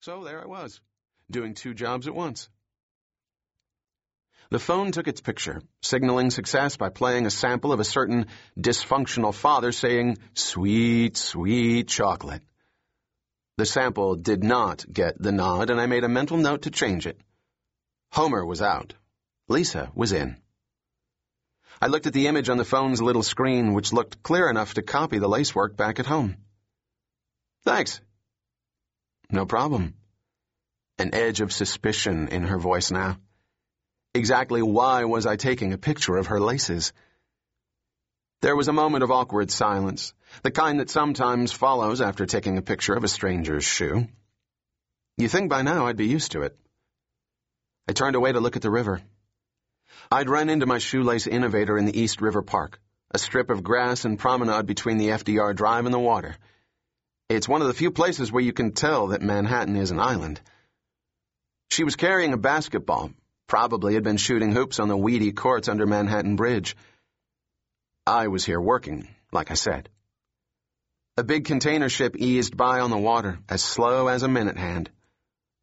So there I was, doing two jobs at once. The phone took its picture, signaling success by playing a sample of a certain dysfunctional father saying, sweet, sweet chocolate. The sample did not get the nod, and I made a mental note to change it. Homer was out. Lisa was in. I looked at the image on the phone's little screen, which looked clear enough to copy the lacework back at home. Thanks. No problem. An edge of suspicion in her voice now. Exactly why was I taking a picture of her laces? There was a moment of awkward silence, the kind that sometimes follows after taking a picture of a stranger's shoe. You think by now I'd be used to it. I turned away to look at the river. I'd run into my shoelace innovator in the East River Park, a strip of grass and promenade between the FDR Drive and the water. It's one of the few places where you can tell that Manhattan is an island. She was carrying a basketball, probably had been shooting hoops on the weedy courts under Manhattan Bridge. I was here working, like I said. A big container ship eased by on the water, as slow as a minute hand.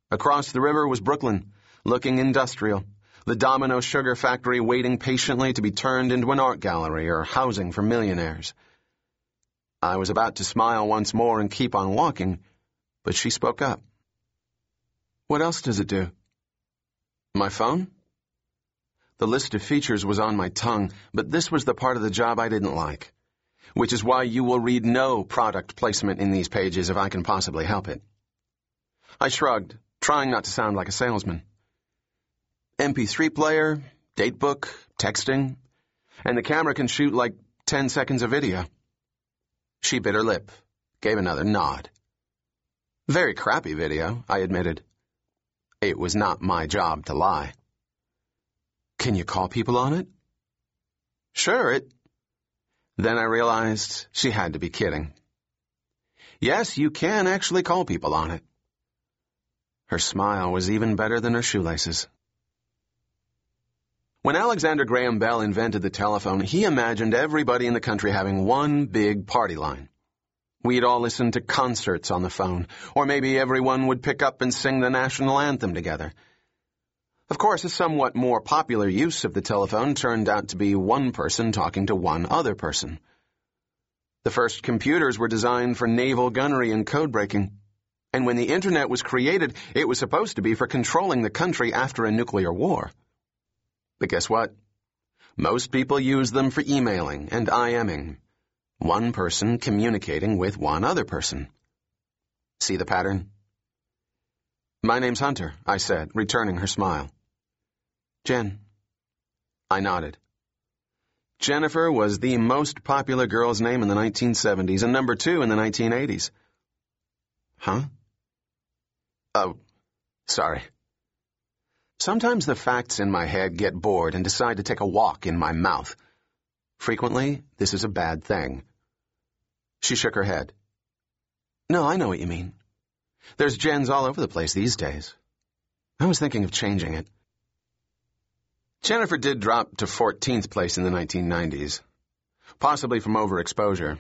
Across the river was Brooklyn, looking industrial, the Domino Sugar Factory waiting patiently to be turned into an art gallery or housing for millionaires. I was about to smile once more and keep on walking, but she spoke up. What else does it do? My phone? The list of features was on my tongue, but this was the part of the job I didn't like, which is why you will read no product placement in these pages if I can possibly help it. I shrugged, trying not to sound like a salesman. MP3 player, datebook, texting, and the camera can shoot like 10 seconds of video. She bit her lip, gave another nod. Very crappy video, I admitted. It was not my job to lie. Can you call people on it? Sure, it. Then I realized she had to be kidding. Yes, you can actually call people on it. Her smile was even better than her shoelaces. When Alexander Graham Bell invented the telephone, he imagined everybody in the country having one big party line. We'd all listen to concerts on the phone, or maybe everyone would pick up and sing the national anthem together. Of course, a somewhat more popular use of the telephone turned out to be one person talking to one other person. The first computers were designed for naval gunnery and code breaking. And when the Internet was created, it was supposed to be for controlling the country after a nuclear war. But guess what? Most people use them for emailing and IMing. One person communicating with one other person. See the pattern? My name's Hunter, I said, returning her smile. Jen. I nodded. Jennifer was the most popular girl's name in the 1970s and number two in the 1980s. Huh? Oh, sorry. Sometimes the facts in my head get bored and decide to take a walk in my mouth. Frequently, this is a bad thing. She shook her head. No, I know what you mean. There's Jens all over the place these days. I was thinking of changing it. Jennifer did drop to 14th place in the 1990s, possibly from overexposure.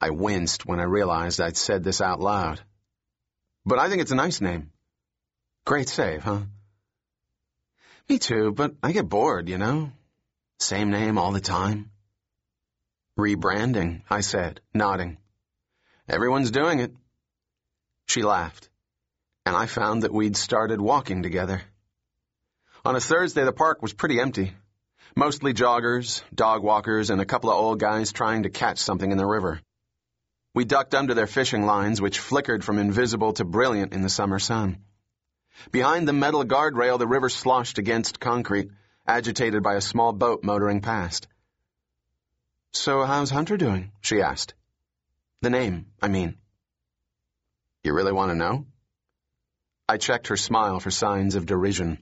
I winced when I realized I'd said this out loud. But I think it's a nice name. Great save, huh? Me too, but I get bored, you know? Same name all the time. Rebranding, I said, nodding. Everyone's doing it. She laughed, and I found that we'd started walking together. On a Thursday, the park was pretty empty. Mostly joggers, dog walkers, and a couple of old guys trying to catch something in the river. We ducked under their fishing lines, which flickered from invisible to brilliant in the summer sun. Behind the metal guardrail, the river sloshed against concrete, agitated by a small boat motoring past. So how's Hunter doing? she asked. The name, I mean. You really want to know? I checked her smile for signs of derision.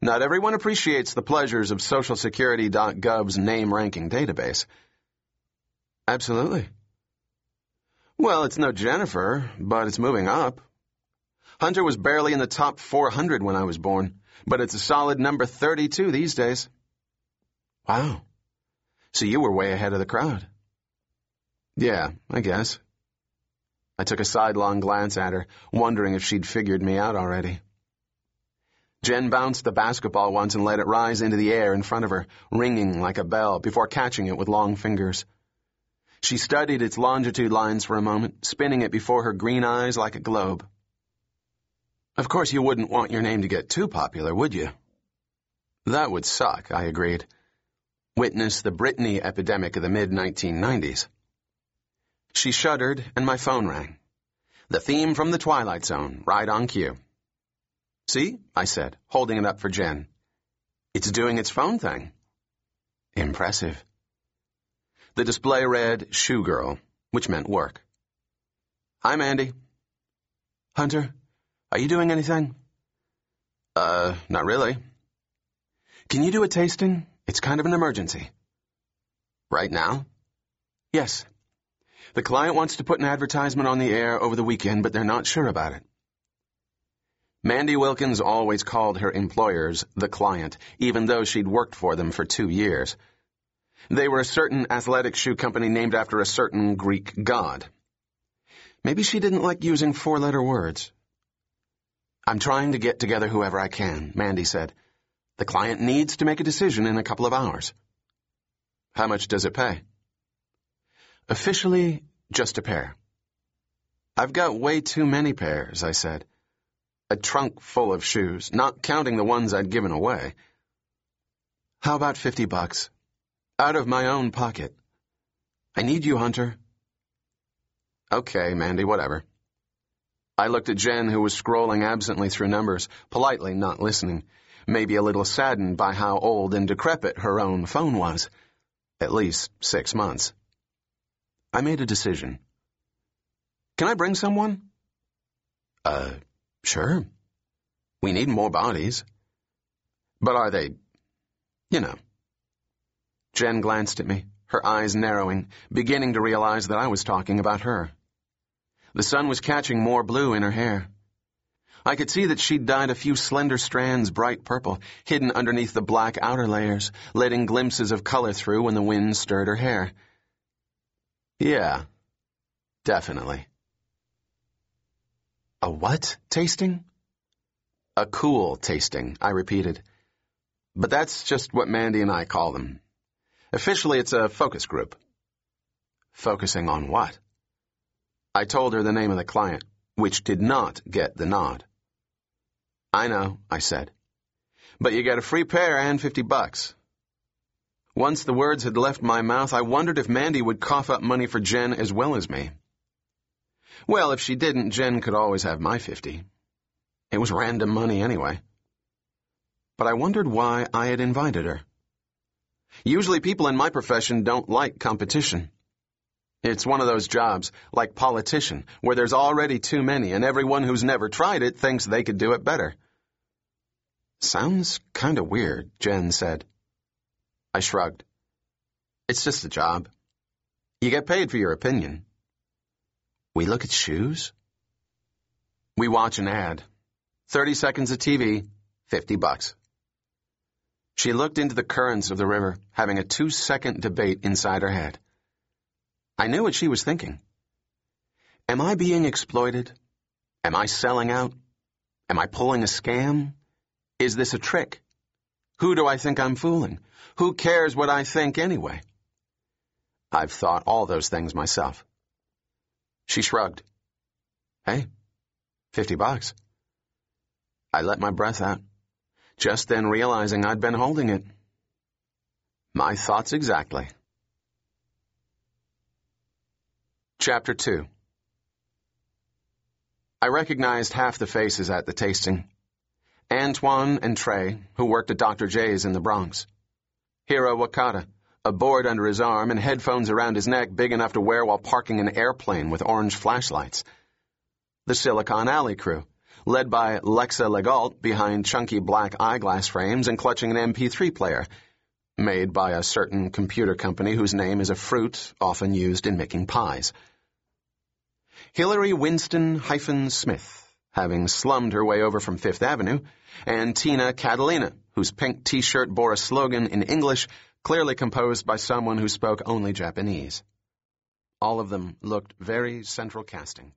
Not everyone appreciates the pleasures of SocialSecurity.gov's name ranking database. Absolutely. Well, it's no Jennifer, but it's moving up. Hunter was barely in the top 400 when I was born, but it's a solid number 32 these days. Wow. So you were way ahead of the crowd. Yeah, I guess. I took a sidelong glance at her, wondering if she'd figured me out already. Jen bounced the basketball once and let it rise into the air in front of her, ringing like a bell, before catching it with long fingers. She studied its longitude lines for a moment, spinning it before her green eyes like a globe. Of course, you wouldn't want your name to get too popular, would you? That would suck, I agreed. Witness the Britney epidemic of the mid 1990s. She shuddered, and my phone rang. The theme from the Twilight Zone, right on cue. See? I said, holding it up for Jen. It's doing its phone thing. Impressive. The display read Shoe Girl, which meant work. Hi, Mandy. Hunter, are you doing anything? Uh, not really. Can you do a tasting? It's kind of an emergency. Right now? Yes. The client wants to put an advertisement on the air over the weekend, but they're not sure about it. Mandy Wilkins always called her employers the client, even though she'd worked for them for two years. They were a certain athletic shoe company named after a certain Greek god. Maybe she didn't like using four-letter words. I'm trying to get together whoever I can, Mandy said. The client needs to make a decision in a couple of hours. How much does it pay? Officially, just a pair. I've got way too many pairs, I said a trunk full of shoes, not counting the ones I'd given away. How about fifty bucks? Out of my own pocket. I need you, Hunter. Okay, Mandy, whatever. I looked at Jen, who was scrolling absently through numbers, politely not listening, maybe a little saddened by how old and decrepit her own phone was. At least six months. I made a decision. Can I bring someone? Uh, Sure. We need more bodies. But are they, you know? Jen glanced at me, her eyes narrowing, beginning to realize that I was talking about her. The sun was catching more blue in her hair. I could see that she'd dyed a few slender strands bright purple, hidden underneath the black outer layers, letting glimpses of color through when the wind stirred her hair. Yeah, definitely. A what tasting? A cool tasting, I repeated. But that's just what Mandy and I call them. Officially, it's a focus group. Focusing on what? I told her the name of the client, which did not get the nod. I know, I said. But you get a free pair and fifty bucks. Once the words had left my mouth, I wondered if Mandy would cough up money for Jen as well as me. Well, if she didn't, Jen could always have my fifty. It was random money anyway. But I wondered why I had invited her. Usually people in my profession don't like competition. It's one of those jobs, like politician, where there's already too many and everyone who's never tried it thinks they could do it better. Sounds kinda weird, Jen said. I shrugged. It's just a job. You get paid for your opinion. We look at shoes? We watch an ad. 30 seconds of TV, 50 bucks. She looked into the currents of the river, having a two second debate inside her head. I knew what she was thinking. Am I being exploited? Am I selling out? Am I pulling a scam? Is this a trick? Who do I think I'm fooling? Who cares what I think anyway? I've thought all those things myself. She shrugged. Hey, fifty bucks. I let my breath out, just then realizing I'd been holding it. My thoughts exactly. Chapter 2 I recognized half the faces at the tasting. Antoine and Trey, who worked at Dr. J's in the Bronx. Hiro Wakata, a board under his arm and headphones around his neck big enough to wear while parking an airplane with orange flashlights. The Silicon Alley crew, led by Lexa Legault behind chunky black eyeglass frames and clutching an MP3 player, made by a certain computer company whose name is a fruit often used in making pies. Hillary Winston-Smith, having slummed her way over from Fifth Avenue, and Tina Catalina, whose pink t-shirt bore a slogan in English clearly composed by someone who spoke only Japanese. All of them looked very central casting.